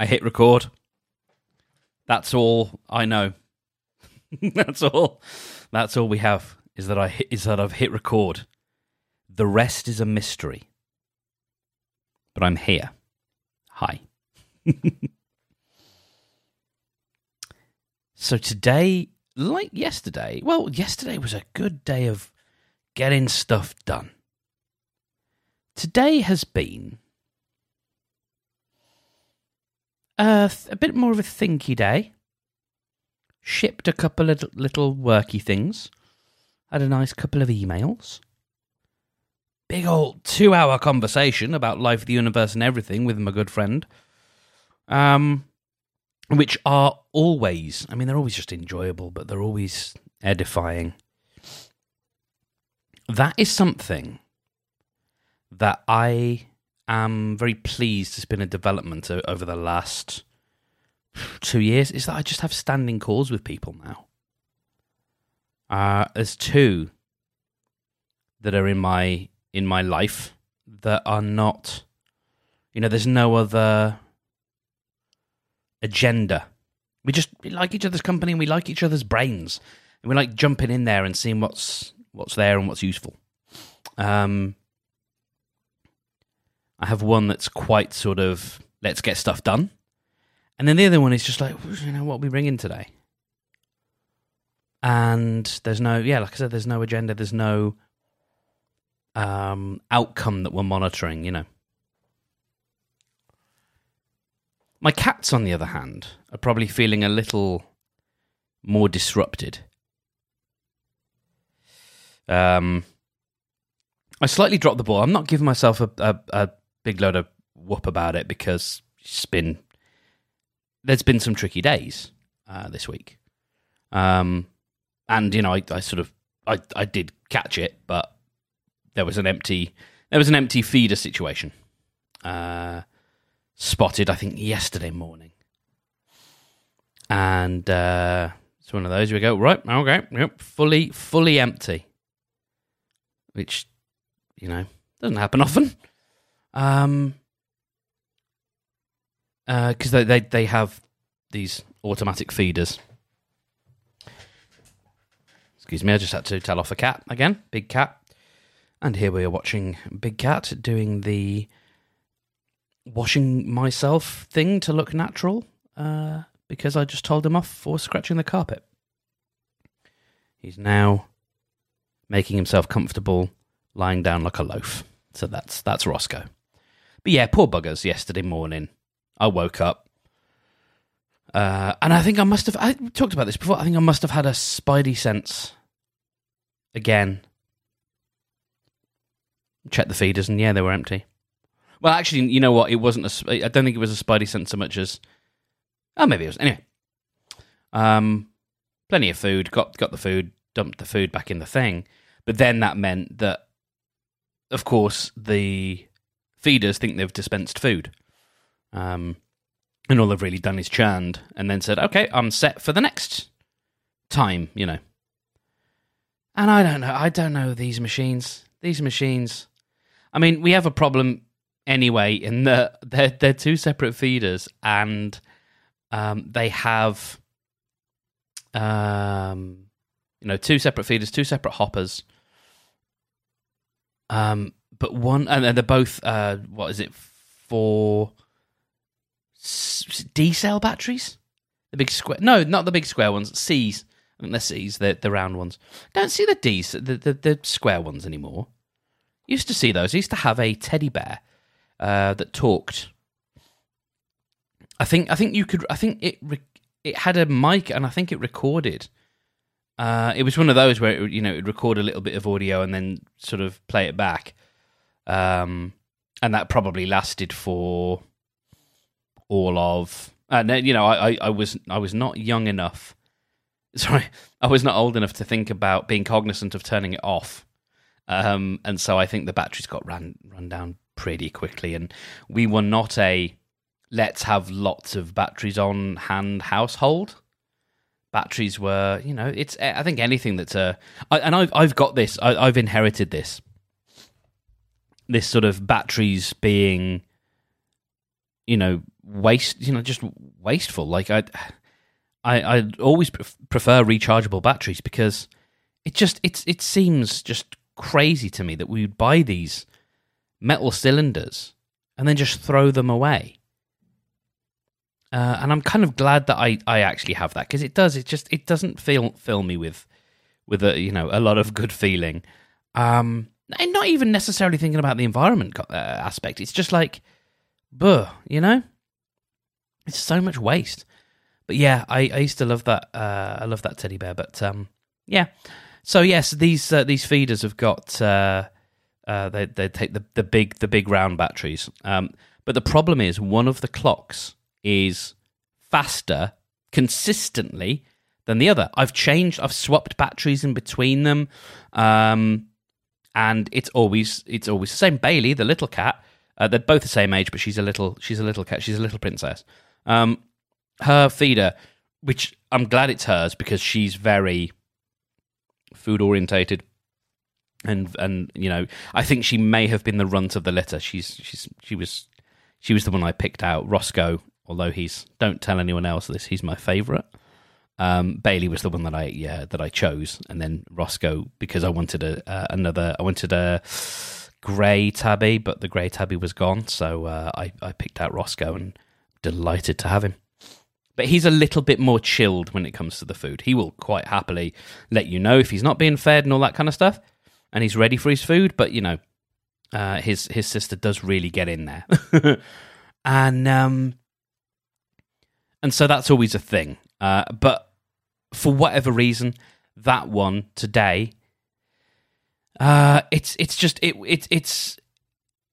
I hit record. That's all I know. That's all. That's all we have is that I hit, is that I've hit record. The rest is a mystery. But I'm here. Hi. so today, like yesterday, well, yesterday was a good day of getting stuff done. Today has been a, a bit more of a thinky day. Shipped a couple of little worky things. Had a nice couple of emails. Big old two hour conversation about life, the universe, and everything with my good friend. Um, which are always, I mean, they're always just enjoyable, but they're always edifying. That is something that I am very pleased it's been a development over the last two years is that I just have standing calls with people now. Uh, there's two that are in my in my life that are not, you know, there's no other agenda. We just we like each other's company and we like each other's brains, and we like jumping in there and seeing what's what's there and what's useful. Um, I have one that's quite sort of let's get stuff done, and then the other one is just like you know what are we bringing today. And there's no yeah, like I said, there's no agenda, there's no um, outcome that we're monitoring. You know, my cats, on the other hand, are probably feeling a little more disrupted. Um, I slightly dropped the ball. I'm not giving myself a, a, a big load of whoop about it because it's been there's been some tricky days uh, this week, um, and you know I, I sort of I, I did catch it, but there was an empty there was an empty feeder situation uh, spotted I think yesterday morning, and uh, it's one of those we go. Right okay yep fully fully empty, which you know doesn't happen often. Um, because uh, they, they they have these automatic feeders. Excuse me, I just had to tell off a cat again, big cat. And here we are watching Big Cat doing the washing myself thing to look natural uh, because I just told him off for scratching the carpet. He's now making himself comfortable, lying down like a loaf. So that's that's Roscoe. But yeah, poor buggers. Yesterday morning, I woke up, uh, and I think I must have. I talked about this before. I think I must have had a spidey sense again. Check the feeders, and yeah, they were empty. Well, actually, you know what? It wasn't a. I don't think it was a spidey sense so much as. Oh, maybe it was. Anyway, um, plenty of food. Got got the food. Dumped the food back in the thing, but then that meant that, of course, the feeders think they've dispensed food. Um, and all they've really done is churned and then said, okay, I'm set for the next time, you know. And I don't know. I don't know these machines. These machines. I mean, we have a problem anyway in that they're, they're two separate feeders and um, they have, um, you know, two separate feeders, two separate hoppers. Um, but one and they're both uh, what is it for D cell batteries? The big square? No, not the big square ones. C's. I think they're C's. The the round ones. Don't see the D's, the, the the square ones anymore. Used to see those. I used to have a teddy bear uh, that talked. I think I think you could. I think it it had a mic and I think it recorded. Uh, it was one of those where it, you know it would record a little bit of audio and then sort of play it back. Um, and that probably lasted for all of. And uh, you know, I, I was I was not young enough. Sorry, I was not old enough to think about being cognizant of turning it off. Um, and so I think the batteries got run run down pretty quickly, and we were not a let's have lots of batteries on hand household. Batteries were, you know, it's. I think anything that's a, I, and I've I've got this. I, I've inherited this this sort of batteries being, you know, waste, you know, just wasteful. Like I, I, I always prefer rechargeable batteries because it just it's it seems just crazy to me that we would buy these metal cylinders and then just throw them away. Uh, and I'm kind of glad that I, I actually have that because it does it just it doesn't feel fill me with with a you know a lot of good feeling. Um, and not even necessarily thinking about the environment uh, aspect. It's just like, buh, you know, it's so much waste. But yeah, I, I used to love that. Uh, I love that teddy bear. But um, yeah, so yes, these uh, these feeders have got uh, uh, they they take the, the big the big round batteries. Um, but the problem is one of the clocks is faster consistently than the other. I've changed, I've swapped batteries in between them, um, and it's always it's always the same. Bailey, the little cat, uh, they're both the same age, but she's a little she's a little cat. She's a little princess. Um, her feeder, which I'm glad it's hers because she's very food orientated and and you know I think she may have been the runt of the litter. She's she's she was she was the one I picked out. Roscoe, although he's don't tell anyone else this, he's my favourite. Um, Bailey was the one that I yeah that I chose, and then Roscoe because I wanted a uh, another I wanted a grey tabby, but the grey tabby was gone, so uh, I I picked out Roscoe and delighted to have him. But he's a little bit more chilled when it comes to the food. He will quite happily let you know if he's not being fed and all that kind of stuff, and he's ready for his food. But you know, uh, his his sister does really get in there, and um, and so that's always a thing. Uh, but for whatever reason, that one today, uh, it's it's just it, it it's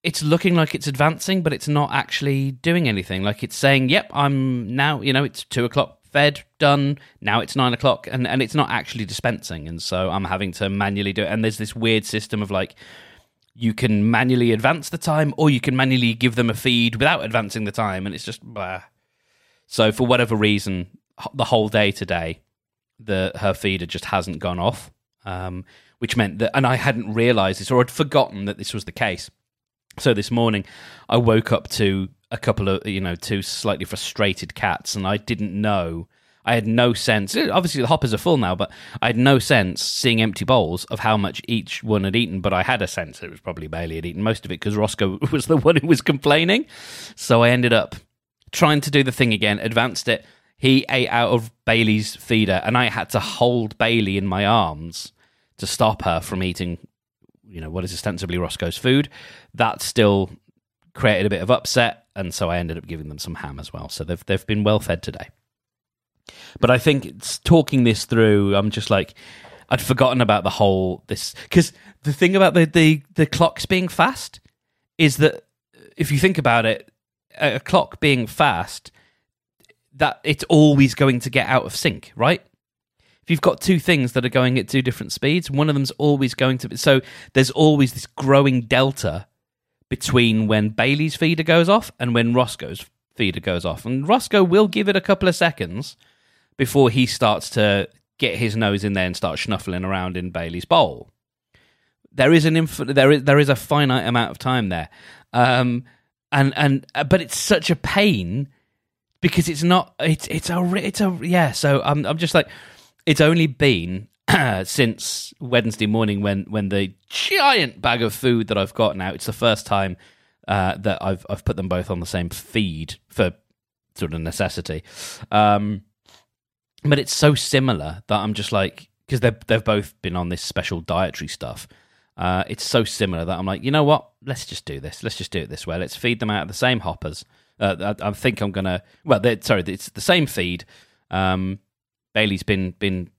it's looking like it's advancing, but it's not actually doing anything. Like it's saying, "Yep, I'm now." You know, it's two o'clock, fed, done. Now it's nine o'clock, and and it's not actually dispensing, and so I'm having to manually do it. And there's this weird system of like you can manually advance the time, or you can manually give them a feed without advancing the time, and it's just blah. So for whatever reason, the whole day today, the her feeder just hasn't gone off, um, which meant that, and I hadn't realised this or had forgotten that this was the case. So this morning, I woke up to a couple of you know two slightly frustrated cats, and I didn't know. I had no sense. Obviously, the hoppers are full now, but I had no sense seeing empty bowls of how much each one had eaten. But I had a sense it was probably Bailey had eaten most of it because Roscoe was the one who was complaining. So I ended up trying to do the thing again, advanced it. He ate out of Bailey's feeder, and I had to hold Bailey in my arms to stop her from eating, you know, what is ostensibly Roscoe's food. That still created a bit of upset, and so I ended up giving them some ham as well. So they've they've been well fed today. But I think it's talking this through, I'm just like I'd forgotten about the whole this because the thing about the, the the clocks being fast is that if you think about it, a clock being fast, that it's always going to get out of sync, right? If you've got two things that are going at two different speeds, one of them's always going to be. So there's always this growing delta between when Bailey's feeder goes off and when Roscoe's feeder goes off. And Roscoe will give it a couple of seconds before he starts to get his nose in there and start snuffling around in Bailey's bowl. There is an inf- there is there is a finite amount of time there. Um, and and but it's such a pain because it's not it's it's a it's a yeah so i'm i'm just like it's only been since wednesday morning when when the giant bag of food that i've got now it's the first time uh, that i've i've put them both on the same feed for sort of necessity um but it's so similar that i'm just like because they've they've both been on this special dietary stuff uh, it's so similar that I'm like, you know what? Let's just do this. Let's just do it this way. Let's feed them out of the same hoppers. Uh, I, I, think I'm gonna. Well, sorry, it's the same feed. Um, Bailey's been been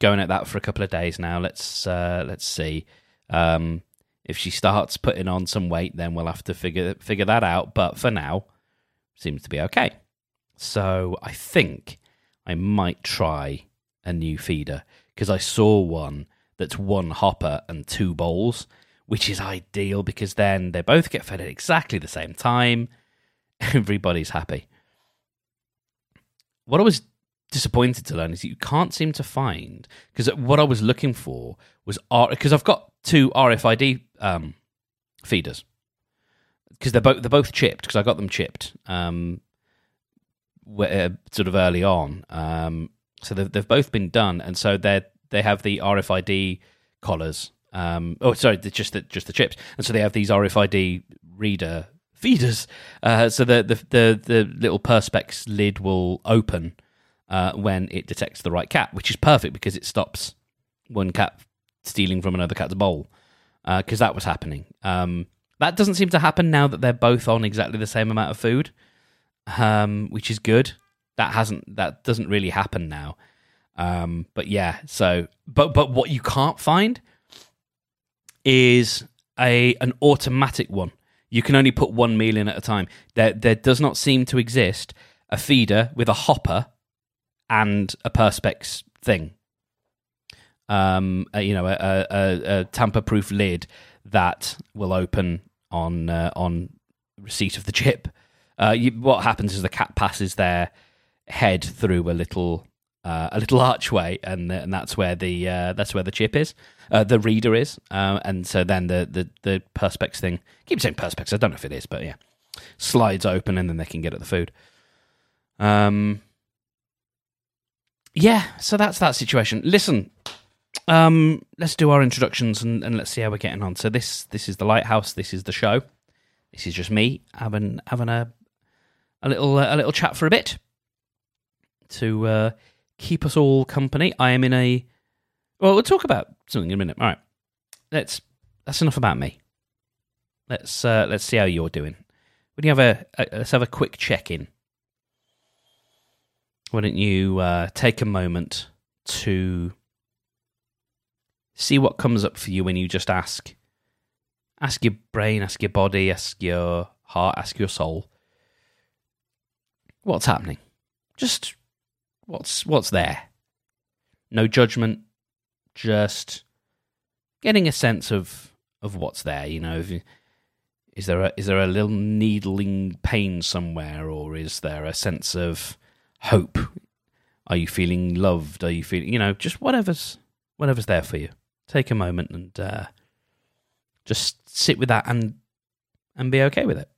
going at that for a couple of days now. Let's uh, let's see. Um, if she starts putting on some weight, then we'll have to figure figure that out. But for now, seems to be okay. So I think I might try a new feeder because I saw one that's one hopper and two bowls, which is ideal because then they both get fed at exactly the same time. Everybody's happy. What I was disappointed to learn is that you can't seem to find because what I was looking for was because I've got two RFID um, feeders because they're both they're both chipped because I got them chipped. Um, uh, sort of early on. Um, so they've, they've both been done, and so they they have the RFID collars. Um, oh, sorry, just the just the chips, and so they have these RFID reader feeders. Uh, so the, the the the little perspex lid will open uh, when it detects the right cat, which is perfect because it stops one cat stealing from another cat's bowl. Because uh, that was happening. Um, that doesn't seem to happen now that they're both on exactly the same amount of food, um, which is good. That hasn't that doesn't really happen now. Um, but yeah, so but but what you can't find is a an automatic one. You can only put one meal in at a time. There there does not seem to exist a feeder with a hopper and a perspex thing. Um, a, you know, a, a, a tamper-proof lid that will open on uh, on receipt of the chip. Uh, you, what happens is the cat passes their head through a little uh, a little archway, and and that's where the uh, that's where the chip is, uh, the reader is, uh, and so then the the the perspex thing. I keep saying perspex. I don't know if it is, but yeah, slides open, and then they can get at the food. Um, yeah, so that's that situation. Listen, um, let's do our introductions and, and let's see how we're getting on. So this this is the lighthouse. This is the show. This is just me having having a a little uh, a little chat for a bit to uh, keep us all company. I am in a well. We'll talk about something in a minute. All right, let's. That's enough about me. Let's uh, let's see how you're doing. Would you have a, a let's have a quick check in? why don't you uh, take a moment to see what comes up for you when you just ask ask your brain ask your body ask your heart ask your soul what's happening just what's what's there no judgment just getting a sense of of what's there you know you, is there a is there a little needling pain somewhere or is there a sense of hope? Are you feeling loved? Are you feeling, you know, just whatever's whatever's there for you. Take a moment and uh, just sit with that and and be okay with it.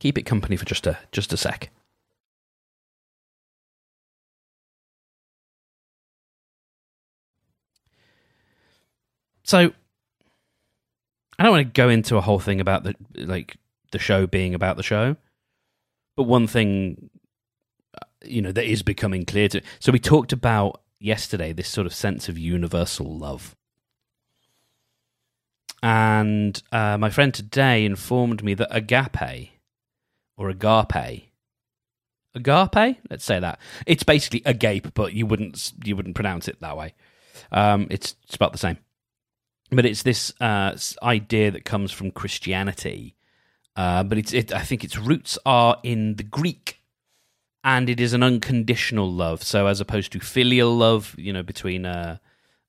Keep it company for just a just a sec. So I don't want to go into a whole thing about the like the show being about the show, but one thing you know that is becoming clear to. So we talked about yesterday this sort of sense of universal love. And uh, my friend today informed me that agape or agape, agape, let's say that it's basically agape, but you wouldn't you wouldn't pronounce it that way. Um, it's spelled the same, but it's this uh, idea that comes from Christianity. Uh, but it's it, I think its roots are in the Greek and it is an unconditional love. So as opposed to filial love, you know, between uh,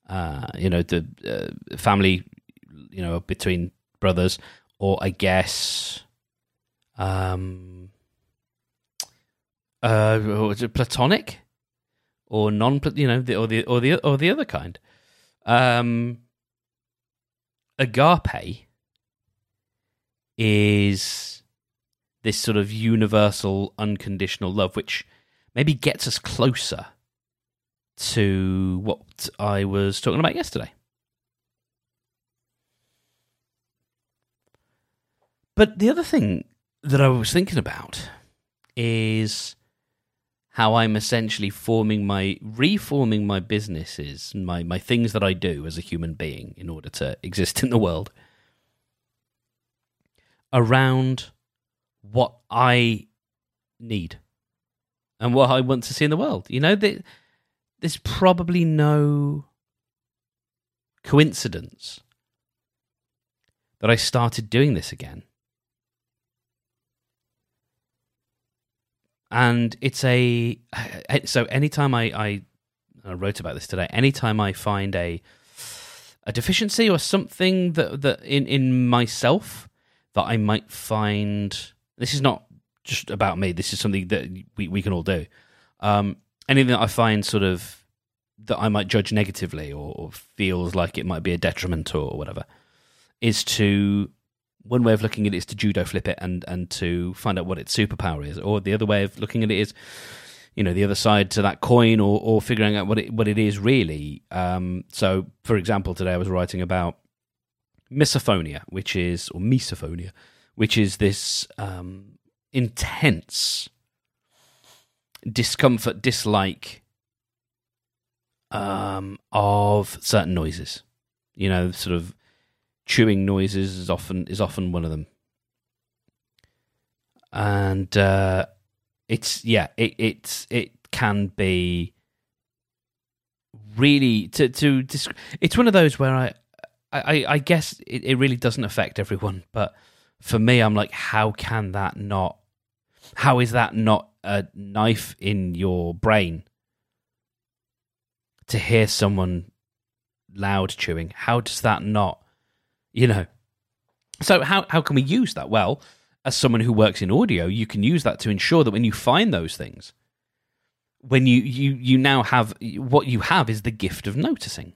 uh you know the uh, family, you know, between brothers, or I guess, um, uh, was platonic or non, you know, the, or the or the or the other kind, um, agape is this sort of universal, unconditional love, which maybe gets us closer to what I was talking about yesterday. But the other thing that I was thinking about is how I'm essentially forming my reforming my businesses, my my things that I do as a human being in order to exist in the world around what I need and what I want to see in the world. You know, there's probably no coincidence that I started doing this again. And it's a so anytime I, I I wrote about this today. Anytime I find a a deficiency or something that that in in myself that I might find this is not just about me. This is something that we, we can all do. Um, anything that I find sort of that I might judge negatively or, or feels like it might be a detriment or whatever is to one way of looking at it is to judo flip it and and to find out what its superpower is, or the other way of looking at it is, you know, the other side to that coin, or or figuring out what it what it is really. Um, so, for example, today I was writing about misophonia, which is or misophonia, which is this um, intense discomfort, dislike um, of certain noises. You know, sort of chewing noises is often is often one of them, and uh, it's yeah, it it's it can be really to to it's one of those where I I, I guess it, it really doesn't affect everyone, but for me, I'm like, how can that not? How is that not a knife in your brain to hear someone loud chewing? How does that not, you know? So how how can we use that? Well, as someone who works in audio, you can use that to ensure that when you find those things, when you you you now have what you have is the gift of noticing.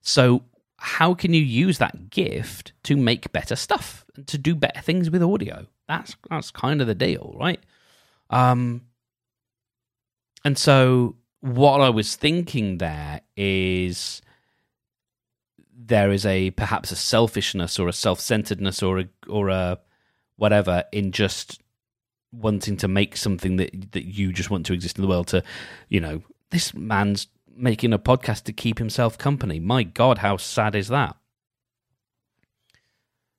So how can you use that gift to make better stuff and to do better things with audio? That's that's kind of the deal, right? Um, and so what I was thinking there is there is a perhaps a selfishness or a self-centeredness or a or a whatever in just wanting to make something that that you just want to exist in the world to you know this man's making a podcast to keep himself company. My God, how sad is that?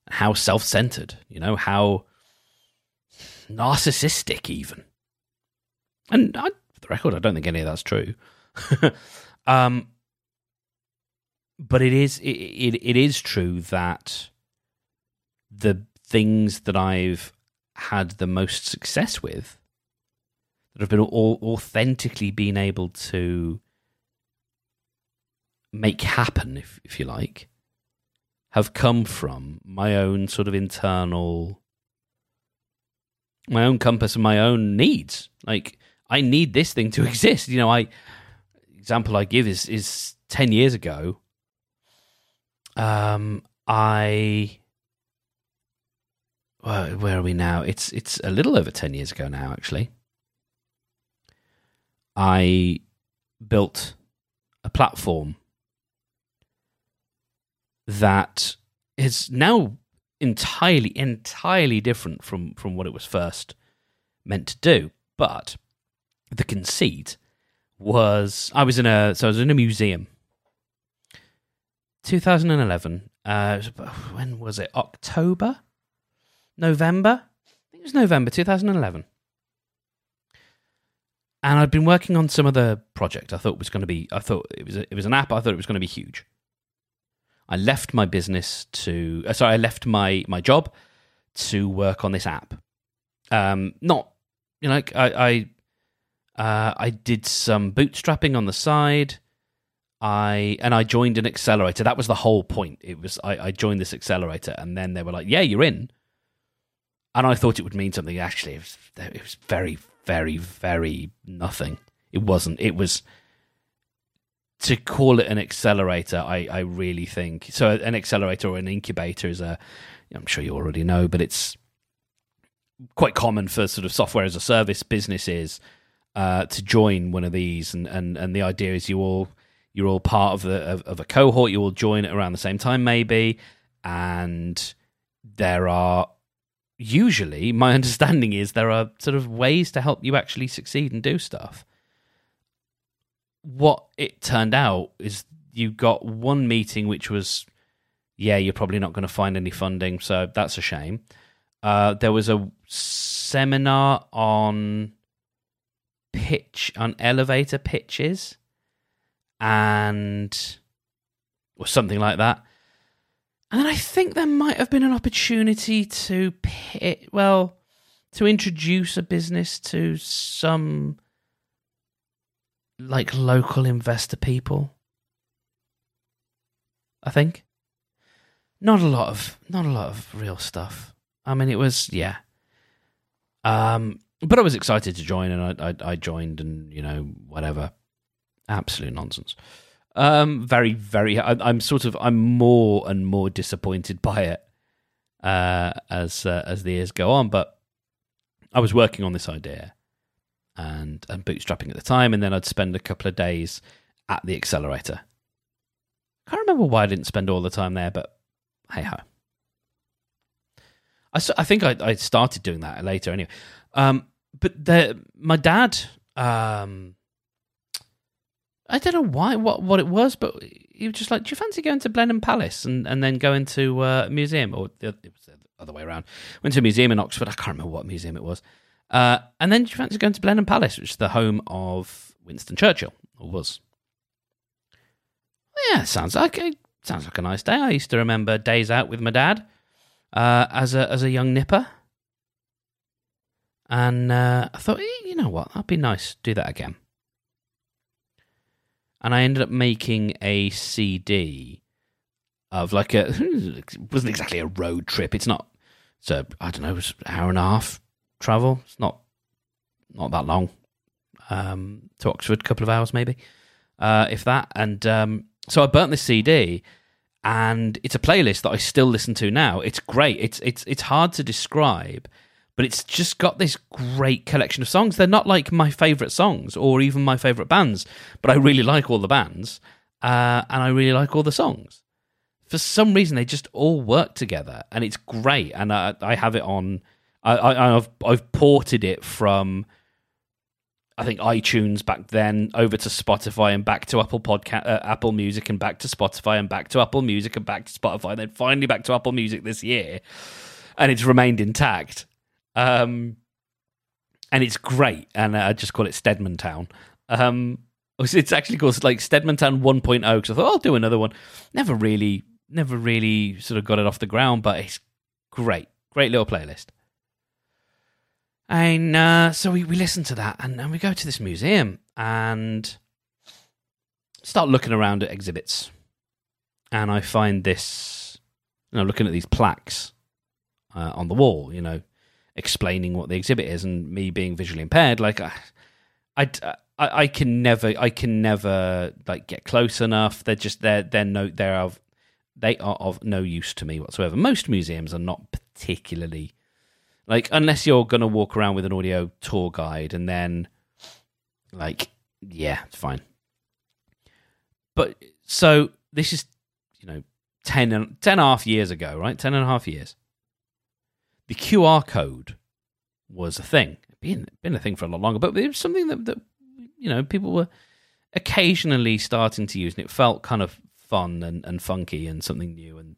How self centered, you know, how narcissistic, even. And I, for the record, I don't think any of that's true. um, but it is it, it, it is true that the things that I've had the most success with that have been all authentically been able to make happen, if if you like, have come from my own sort of internal, my own compass and my own needs. Like I need this thing to exist. You know, I example I give is is ten years ago. Um, I well, where are we now? It's it's a little over ten years ago now, actually. I built a platform that is now entirely, entirely different from, from what it was first meant to do. But the conceit was I was in a so I was in a museum. 2011. Uh, when was it? October, November. I think it was November 2011. And I'd been working on some other project. I thought was going to be. I thought it was. A, it was an app. I thought it was going to be huge. I left my business to uh, sorry, I left my my job to work on this app. Um, not you know, like I I, uh, I did some bootstrapping on the side. I and I joined an accelerator. That was the whole point. It was I, I joined this accelerator, and then they were like, "Yeah, you're in." And I thought it would mean something. Actually, it was, it was very, very, very nothing. It wasn't. It was to call it an accelerator, I, I really think so. An accelerator or an incubator is a, I'm sure you already know, but it's quite common for sort of software as a service businesses uh, to join one of these, and, and, and the idea is you all you're all part of the of, of a cohort. You all join it around the same time, maybe, and there are usually my understanding is there are sort of ways to help you actually succeed and do stuff what it turned out is you got one meeting which was, yeah, you're probably not going to find any funding, so that's a shame. Uh, there was a seminar on pitch on elevator pitches and or something like that. And then I think there might have been an opportunity to pit, well, to introduce a business to some like local investor people. I think not a lot of not a lot of real stuff. I mean, it was yeah. Um, but I was excited to join, and I, I, I joined, and you know whatever, absolute nonsense. Um, very very. I, I'm sort of I'm more and more disappointed by it. uh, as uh, as the years go on. But I was working on this idea and and bootstrapping at the time, and then I'd spend a couple of days at the accelerator. I can't remember why I didn't spend all the time there, but hey ho. I, I think I, I started doing that later anyway. Um, but the, my dad, um, I don't know why, what, what it was, but he was just like, "Do you fancy going to Blenheim Palace and, and then going to uh, a museum?" Or it was the other way around. Went to a museum in Oxford. I can't remember what museum it was. Uh, and then do you fancy going to Blenheim Palace, which is the home of Winston Churchill, or was? Yeah, sounds like a, sounds like a nice day. I used to remember days out with my dad uh, as a as a young nipper, and uh, I thought, eh, you know what, that'd be nice. Do that again and I ended up making a CD of like a it wasn't exactly a road trip. It's not. So I don't know. It was an hour and a half travel. It's not not that long. Um, to Oxford, a couple of hours maybe, uh, if that. And um, so I burnt this CD, and it's a playlist that I still listen to now. It's great. It's it's it's hard to describe but it's just got this great collection of songs. They're not like my favorite songs or even my favorite bands, but I really like all the bands uh, and I really like all the songs. For some reason, they just all work together, and it's great. And I, I have it on. I, have I've ported it from. I think iTunes back then over to Spotify and back to Apple Podcast, uh, Apple Music and back to Spotify and back to Apple Music and back to Spotify and then finally back to Apple Music this year, and it's remained intact. Um, and it's great. And I just call it Stedman Town. Um, it's actually called like Stedman Town 1.0 because I thought I'll do another one. Never really, never really sort of got it off the ground, but it's great. Great little playlist. And uh, so we, we listen to that and, and we go to this museum and start looking around at exhibits. And I find this, you know, looking at these plaques uh, on the wall, you know, explaining what the exhibit is, and me being visually impaired, like I, I, I, can never, I can never like get close enough. They're just they're they're no they're of they are of no use to me whatsoever. Most museums are not particularly like unless you're gonna walk around with an audio tour guide, and then like yeah, it's fine. But so this is you know 10 and, 10 and a half years ago, right? 10 and a half years the QR code was a thing. Been been a thing for a lot longer, but it was something that, that you know people were occasionally starting to use, and it felt kind of fun and, and funky and something new. And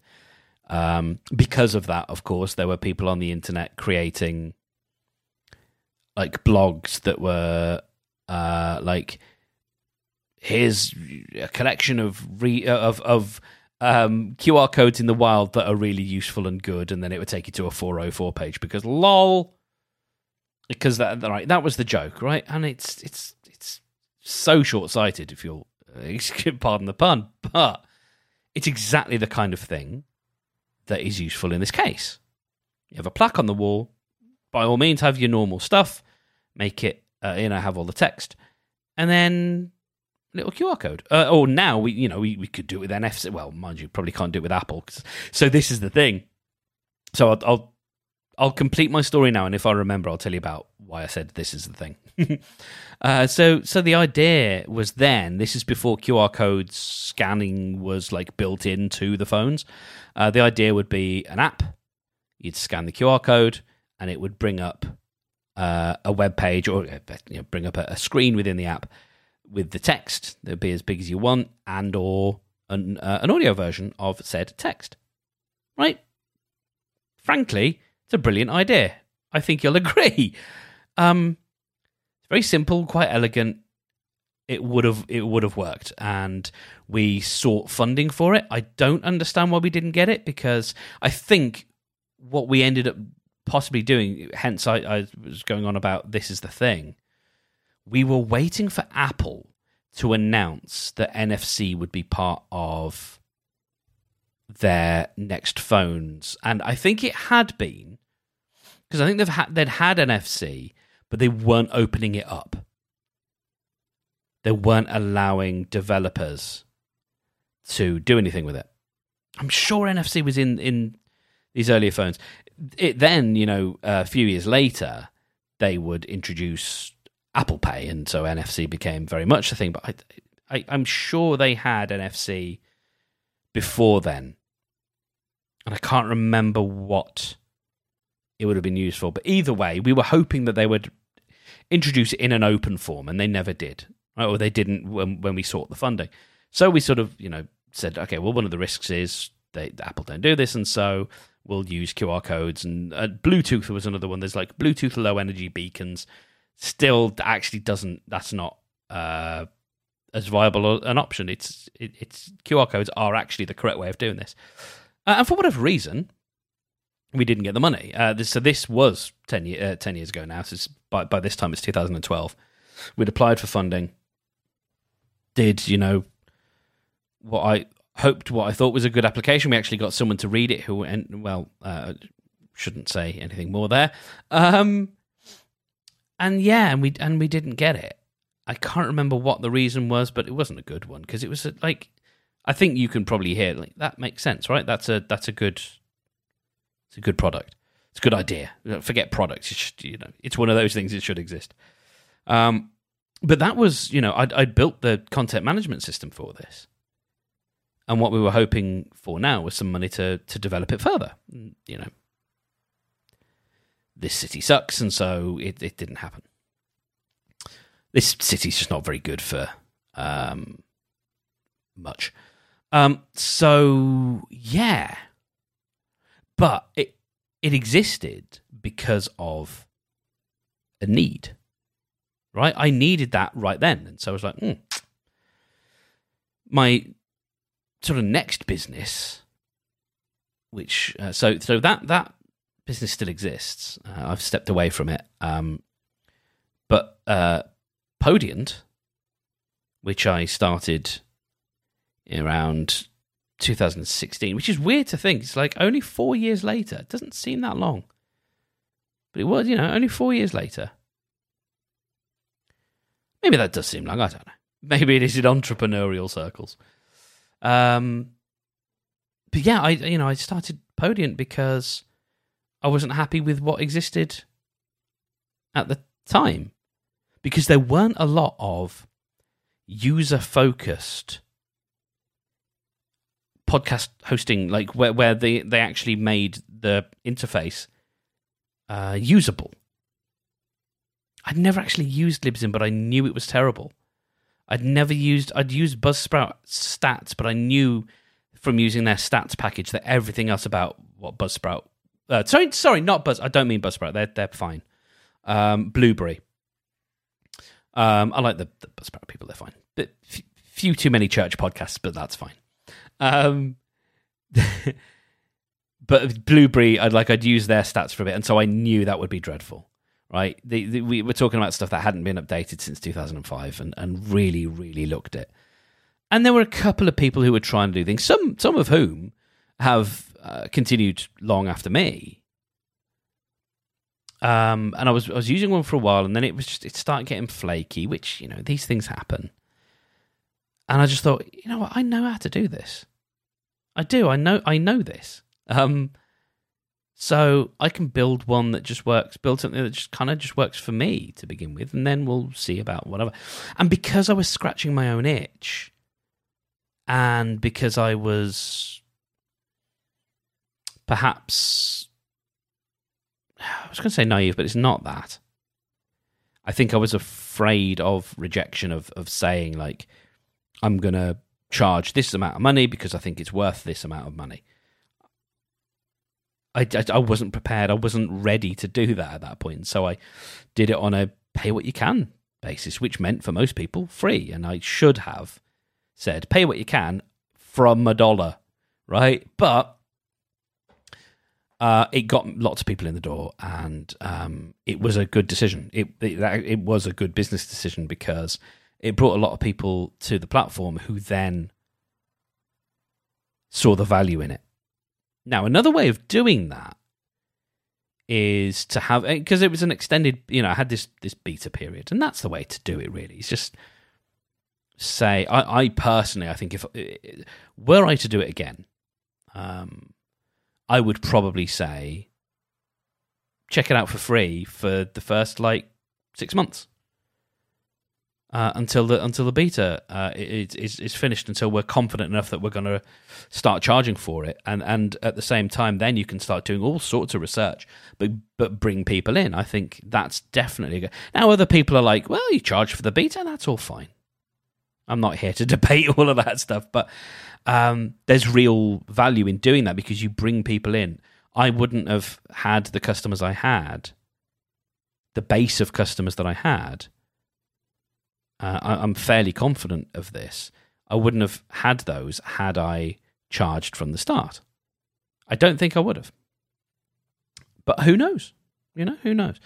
um, because of that, of course, there were people on the internet creating like blogs that were uh, like here's a collection of re- of of um, QR codes in the wild that are really useful and good, and then it would take you to a 404 page because lol. Because that right, that was the joke, right? And it's it's it's so short sighted, if you'll uh, pardon the pun, but it's exactly the kind of thing that is useful in this case. You have a plaque on the wall. By all means, have your normal stuff. Make it, uh, you know, have all the text, and then little QR code. Uh, or now we, you know, we, we could do it with NFC. Well, mind you, probably can't do it with Apple. So this is the thing. So I'll, I'll, I'll complete my story now, and if I remember, I'll tell you about why I said this is the thing. uh, so so the idea was then. This is before QR code scanning was like built into the phones. Uh, the idea would be an app. You'd scan the QR code, and it would bring up uh, a web page or you know, bring up a, a screen within the app with the text. That'll be as big as you want and or an, uh, an audio version of said text. Right? Frankly it's a brilliant idea. I think you'll agree. Um it's very simple quite elegant. It would have it would have worked. And we sought funding for it. I don't understand why we didn't get it because i think what we ended up possibly doing hence i, I was going on about this is the thing we were waiting for Apple to announce that NFC would be part of their next phones, and I think it had been because I think they've had they'd had NFC, but they weren't opening it up. They weren't allowing developers to do anything with it. I'm sure NFC was in in these earlier phones. It then, you know, a few years later, they would introduce Apple Pay, and so NFC became very much a thing. But I, I, I'm sure they had NFC before then, and I can't remember what it would have been used for. But either way, we were hoping that they would introduce it in an open form, and they never did, right? or they didn't when, when we sought the funding. So we sort of, you know, said, okay, well, one of the risks is they, Apple don't do this, and so we'll use QR codes. And uh, Bluetooth was another one. There's like Bluetooth low energy beacons. Still, actually doesn't. That's not uh, as viable an option. It's it, it's QR codes are actually the correct way of doing this. Uh, and for whatever reason, we didn't get the money. Uh, this, so this was 10, year, uh, 10 years ago now. So by, by this time, it's 2012. We'd applied for funding. Did, you know, what I hoped, what I thought was a good application. We actually got someone to read it who, and well, uh, shouldn't say anything more there. Um, and yeah, and we and we didn't get it. I can't remember what the reason was, but it wasn't a good one because it was like I think you can probably hear like that makes sense, right? That's a that's a good it's a good product. It's a good idea. Forget products. It's just, you know, it's one of those things. It should exist. Um, but that was, you know, I'd, I'd built the content management system for this, and what we were hoping for now was some money to to develop it further. You know, this city sucks, and so it, it didn't happen. This city's just not very good for um, much. Um, so yeah, but it it existed because of a need, right? I needed that right then, and so I was like, mm. my sort of next business, which uh, so so that that business still exists. Uh, I've stepped away from it, um, but uh, Podiant, which I started around 2016, which is weird to think. It's like only four years later. It doesn't seem that long. But it was, you know, only four years later. Maybe that does seem long. I don't know. Maybe it is in entrepreneurial circles. Um, but yeah, I you know I started Podiant because I wasn't happy with what existed at the time because there weren't a lot of user focused podcast hosting, like where where they they actually made the interface uh, usable. I'd never actually used Libsyn, but I knew it was terrible. I'd never used. I'd used Buzzsprout stats, but I knew from using their stats package that everything else about what Buzzsprout. Uh, sorry, sorry, not Buzz. I don't mean Buzzsprout. They're they're fine. Um, Blubrry. Um, I like the, the Buzzsprout people. They're fine. But f- few too many church podcasts, but that's fine. Um, but Blubrry, I'd like I'd use their stats for a bit, and so I knew that would be dreadful. Right? The, the, we were talking about stuff that hadn't been updated since 2005, and, and really, really looked it. And there were a couple of people who were trying to do things. Some some of whom have uh, continued long after me. Um, and I was I was using one for a while, and then it was just it started getting flaky, which you know these things happen. And I just thought, you know what, I know how to do this. I do. I know. I know this. Um, so I can build one that just works, build something that just kind of just works for me to begin with, and then we'll see about whatever. And because I was scratching my own itch, and because I was perhaps I was going to say naive, but it's not that. I think I was afraid of rejection of of saying like I'm going to charge this amount of money because I think it's worth this amount of money. I, I, I, wasn't prepared. I wasn't ready to do that at that point. So I did it on a pay what you can basis, which meant for most people free. And I should have said pay what you can from a dollar, right? But uh, it got lots of people in the door, and um, it was a good decision. It, it it was a good business decision because it brought a lot of people to the platform who then saw the value in it. Now, another way of doing that is to have because it was an extended, you know, I had this this beta period, and that's the way to do it. Really, it's just say I, I personally, I think if were I to do it again, um, I would probably say check it out for free for the first like six months uh, until the until the beta uh, is, is is finished. Until we're confident enough that we're going to start charging for it, and and at the same time, then you can start doing all sorts of research, but but bring people in. I think that's definitely good. Now, other people are like, well, you charge for the beta, that's all fine. I'm not here to debate all of that stuff, but um, there's real value in doing that because you bring people in. I wouldn't have had the customers I had, the base of customers that I had. Uh, I, I'm fairly confident of this. I wouldn't have had those had I charged from the start. I don't think I would have. But who knows? You know, who knows?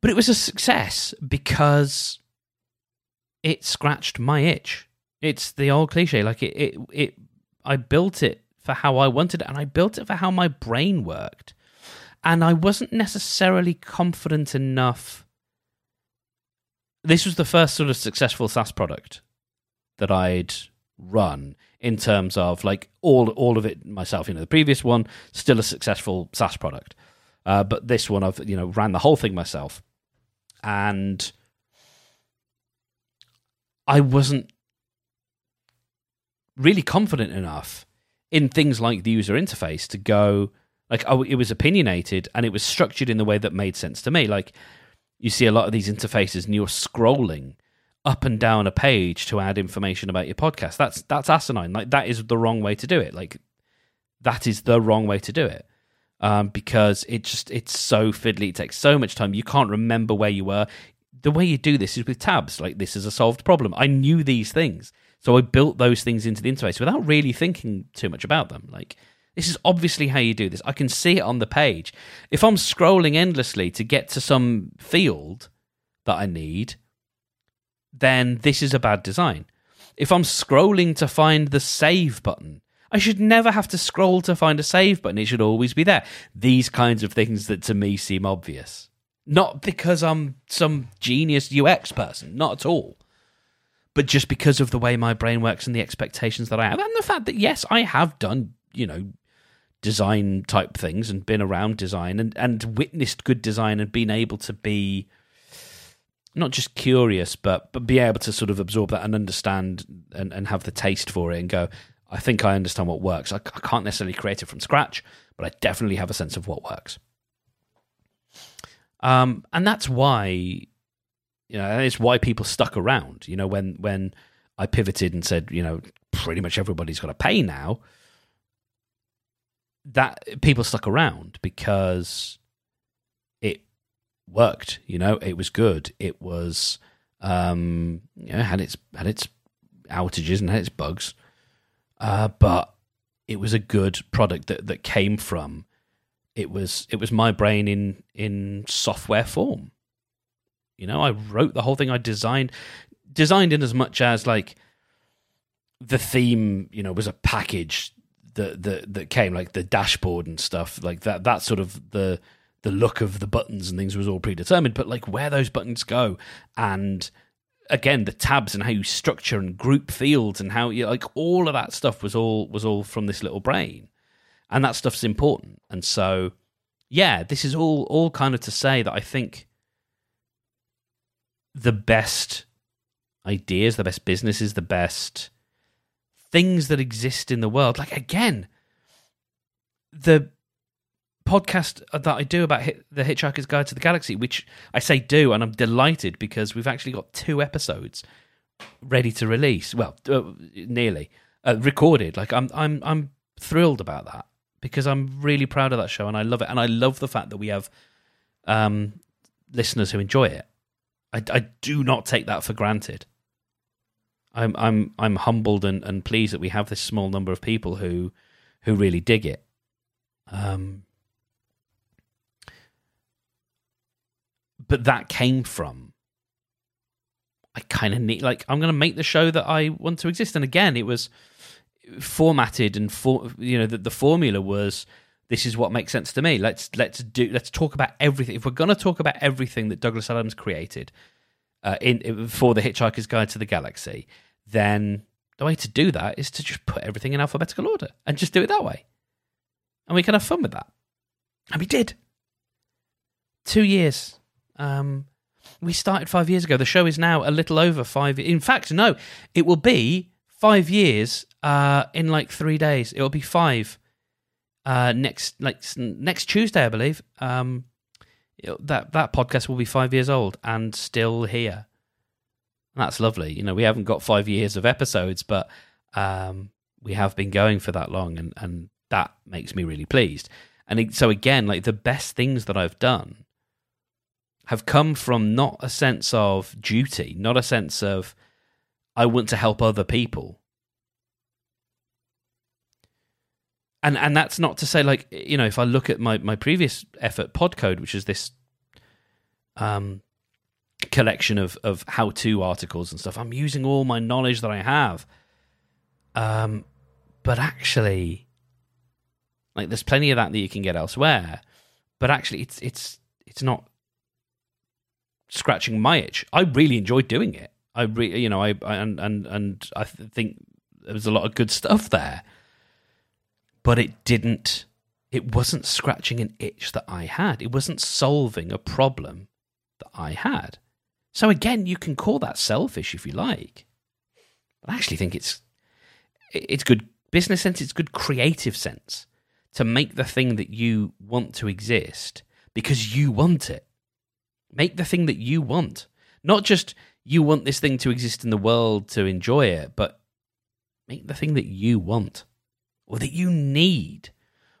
But it was a success because it scratched my itch. It's the old cliche. Like it, it, it I built it for how I wanted it, and I built it for how my brain worked. And I wasn't necessarily confident enough. This was the first sort of successful SaaS product that I'd run in terms of like all all of it myself. You know, the previous one still a successful SaaS product, uh, but this one I've you know ran the whole thing myself, and I wasn't really confident enough in things like the user interface to go like oh it was opinionated and it was structured in the way that made sense to me. Like you see a lot of these interfaces and you're scrolling up and down a page to add information about your podcast. That's that's asinine. Like that is the wrong way to do it. Like that is the wrong way to do it. Um, because it just it's so fiddly. It takes so much time. You can't remember where you were the way you do this is with tabs like this is a solved problem i knew these things so I built those things into the interface without really thinking too much about them. Like, this is obviously how you do this. I can see it on the page. If I'm scrolling endlessly to get to some field that I need, then this is a bad design. If I'm scrolling to find the save button, I should never have to scroll to find a save button. It should always be there. These kinds of things that to me seem obvious. Not because I'm some genius UX person, not at all but just because of the way my brain works and the expectations that I have, and the fact that yes, I have done you know design type things and been around design and and witnessed good design and been able to be not just curious but but be able to sort of absorb that and understand and, and have the taste for it and go i think i understand what works. I, I can't necessarily create it from scratch but i definitely have a sense of what works um, and that's why you know, it's why people stuck around. You know, when when I pivoted and said, you know, pretty much everybody's got to pay now. That people stuck around because it worked. You know, it was good. It was, um, you know, had its had its outages and had its bugs, uh, but it was a good product that that came from. It was it was my brain in in software form you know, I wrote the whole thing. I designed designed in as much as like the theme, you know, was a package that that that came like the dashboard and stuff like that. That sort of the the look of the buttons and things was all predetermined. But like where those buttons go and again the tabs and how you structure and group fields and how you like all of that stuff was all was all from this little brain and that stuff's important and so yeah this is all all kind of to say that i think the best ideas, the best businesses, the best things that exist in the world. Like again, the podcast that I do about the Hitchhiker's Guide to the Galaxy, which I say do, and I'm delighted because we've actually got two episodes ready to release. Well, uh, nearly uh, recorded. Like I'm, I'm, I'm thrilled about that because I'm really proud of that show and I love it, and I love the fact that we have um, listeners who enjoy it. I, I do not take that for granted. I'm I'm I'm humbled and, and pleased that we have this small number of people who who really dig it. Um, but that came from I kind of need like I'm going to make the show that I want to exist. And again, it was formatted and for you know the, the formula was this is what makes sense to me. Let's let's do let's talk about everything. If we're going to talk about everything that Douglas Adams created uh, in for the Hitchhiker's Guide to the Galaxy, then the way to do that is to just put everything in alphabetical order and just do it that way. and we can have fun with that. And we did. Two years. Um, we started five years ago. The show is now a little over five. In fact, no, it will be five years uh, in like three days. It will be five uh, next like next Tuesday, I believe. Um, that that podcast will be five years old and still here. That's lovely. You know, we haven't got five years of episodes, but um, we have been going for that long, and and that makes me really pleased. And so again, like the best things that I've done have come from not a sense of duty, not a sense of I want to help other people. And and that's not to say like you know if I look at my my previous effort Podcode which is this um collection of of how to articles and stuff I'm using all my knowledge that I have um but actually like there's plenty of that that you can get elsewhere, but actually it's it's it's not scratching my itch. I really enjoyed doing it. I re- you know I, I and and and I think there was a lot of good stuff there, but it didn't. It wasn't scratching an itch that I had. It wasn't solving a problem that I had. So again, you can call that selfish if you like. But I actually think it's it's good business sense. It's good creative sense to make the thing that you want to exist because you want it. Make the thing that you want. Not just you want this thing to exist in the world to enjoy it, but make the thing that you want or that you need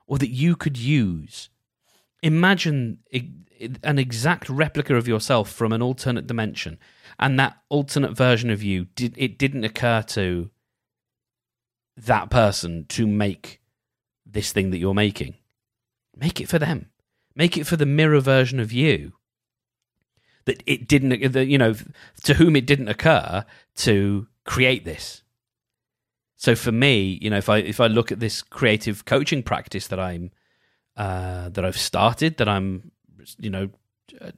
or that you could use. Imagine an exact replica of yourself from an alternate dimension and that alternate version of you did it didn't occur to that person to make this thing that you're making. Make it for them. Make it for the mirror version of you. That it didn't, you know, to whom it didn't occur to create this. So for me, you know, if I if I look at this creative coaching practice that I'm uh, that I've started, that I'm, you know,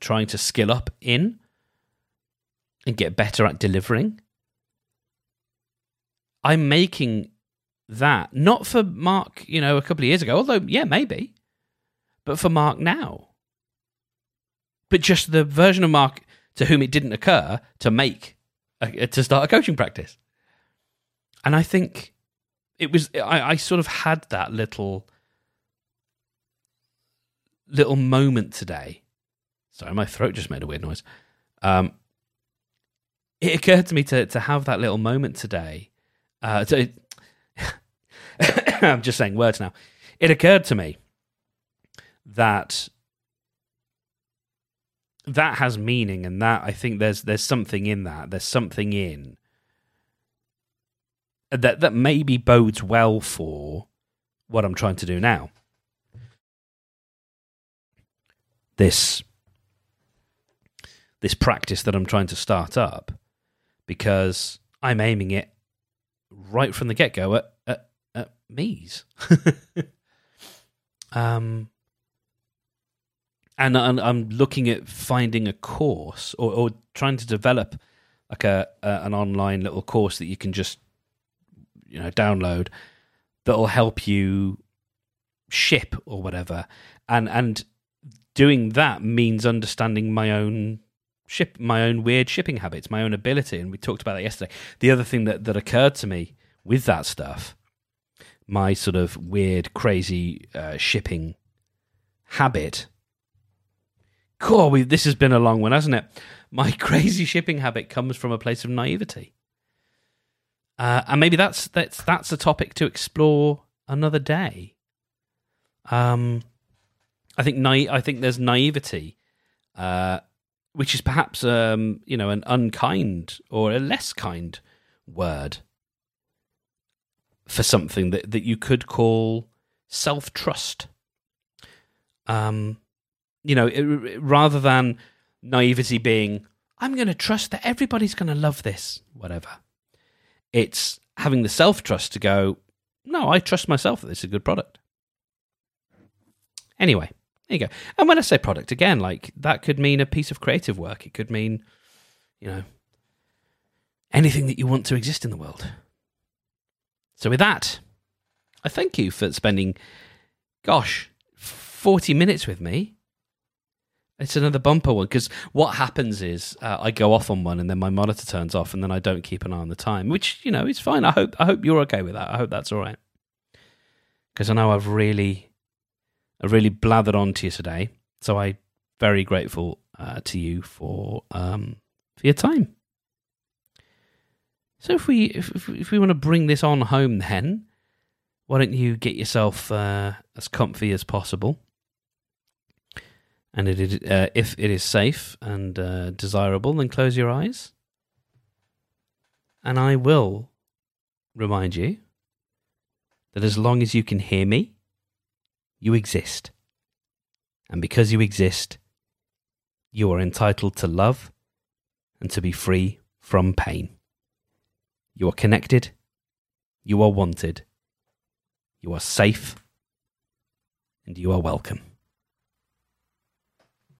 trying to skill up in and get better at delivering, I'm making that. Not for Mark, you know, a couple of years ago, although, yeah, maybe, but for Mark now. But just the version of Mark to whom it didn't occur to make, a, to start a coaching practice. And I think it was, I, I sort of had that little, little moment today. Sorry, my throat just made a weird noise. Um, it occurred to me to to have that little moment today. Uh, to, I'm just saying words now. It occurred to me that that has meaning and that I think there's there's something in that. There's something in that that maybe bodes well for what I'm trying to do now. This this practice that I'm trying to start up because I'm aiming it right from the get go at at, at me's. um, and I'm, looking at finding a course or, or trying to develop like a, a, an online little course that you can just you know download that'll help you ship or whatever and and doing that means understanding my own ship my own weird shipping habits my own ability and we talked about that yesterday the other thing that that occurred to me with that stuff my sort of weird, crazy uh, shipping habit. Cool, we, this has been a long one, hasn't it? My crazy shipping habit comes from a place of naivety, uh, and maybe that's that's that's a topic to explore another day. Um, I think na- I think there's naivety, uh, which is perhaps um, you know an unkind or a less kind word for something that, that you could call self trust. Um, you know, it, rather than naivety being, I'm going to trust that everybody's going to love this, whatever. It's having the self trust to go, no, I trust myself that this is a good product. Anyway, there you go. And when I say product, again, like that could mean a piece of creative work. It could mean, you know, anything that you want to exist in the world. So, with that, I thank you for spending gosh, 40 minutes with me. It's another bumper one because what happens is uh, I go off on one and then my monitor turns off and then I don't keep an eye on the time, which you know is fine. I hope I hope you're okay with that. I hope that's all right because I know I've really, I've really blathered on to you today. So I very grateful uh, to you for um, for your time. So if we if, if we want to bring this on home, then why don't you get yourself uh, as comfy as possible? And uh, if it is safe and uh, desirable, then close your eyes. And I will remind you that as long as you can hear me, you exist. And because you exist, you are entitled to love and to be free from pain. You are connected. You are wanted. You are safe. And you are welcome.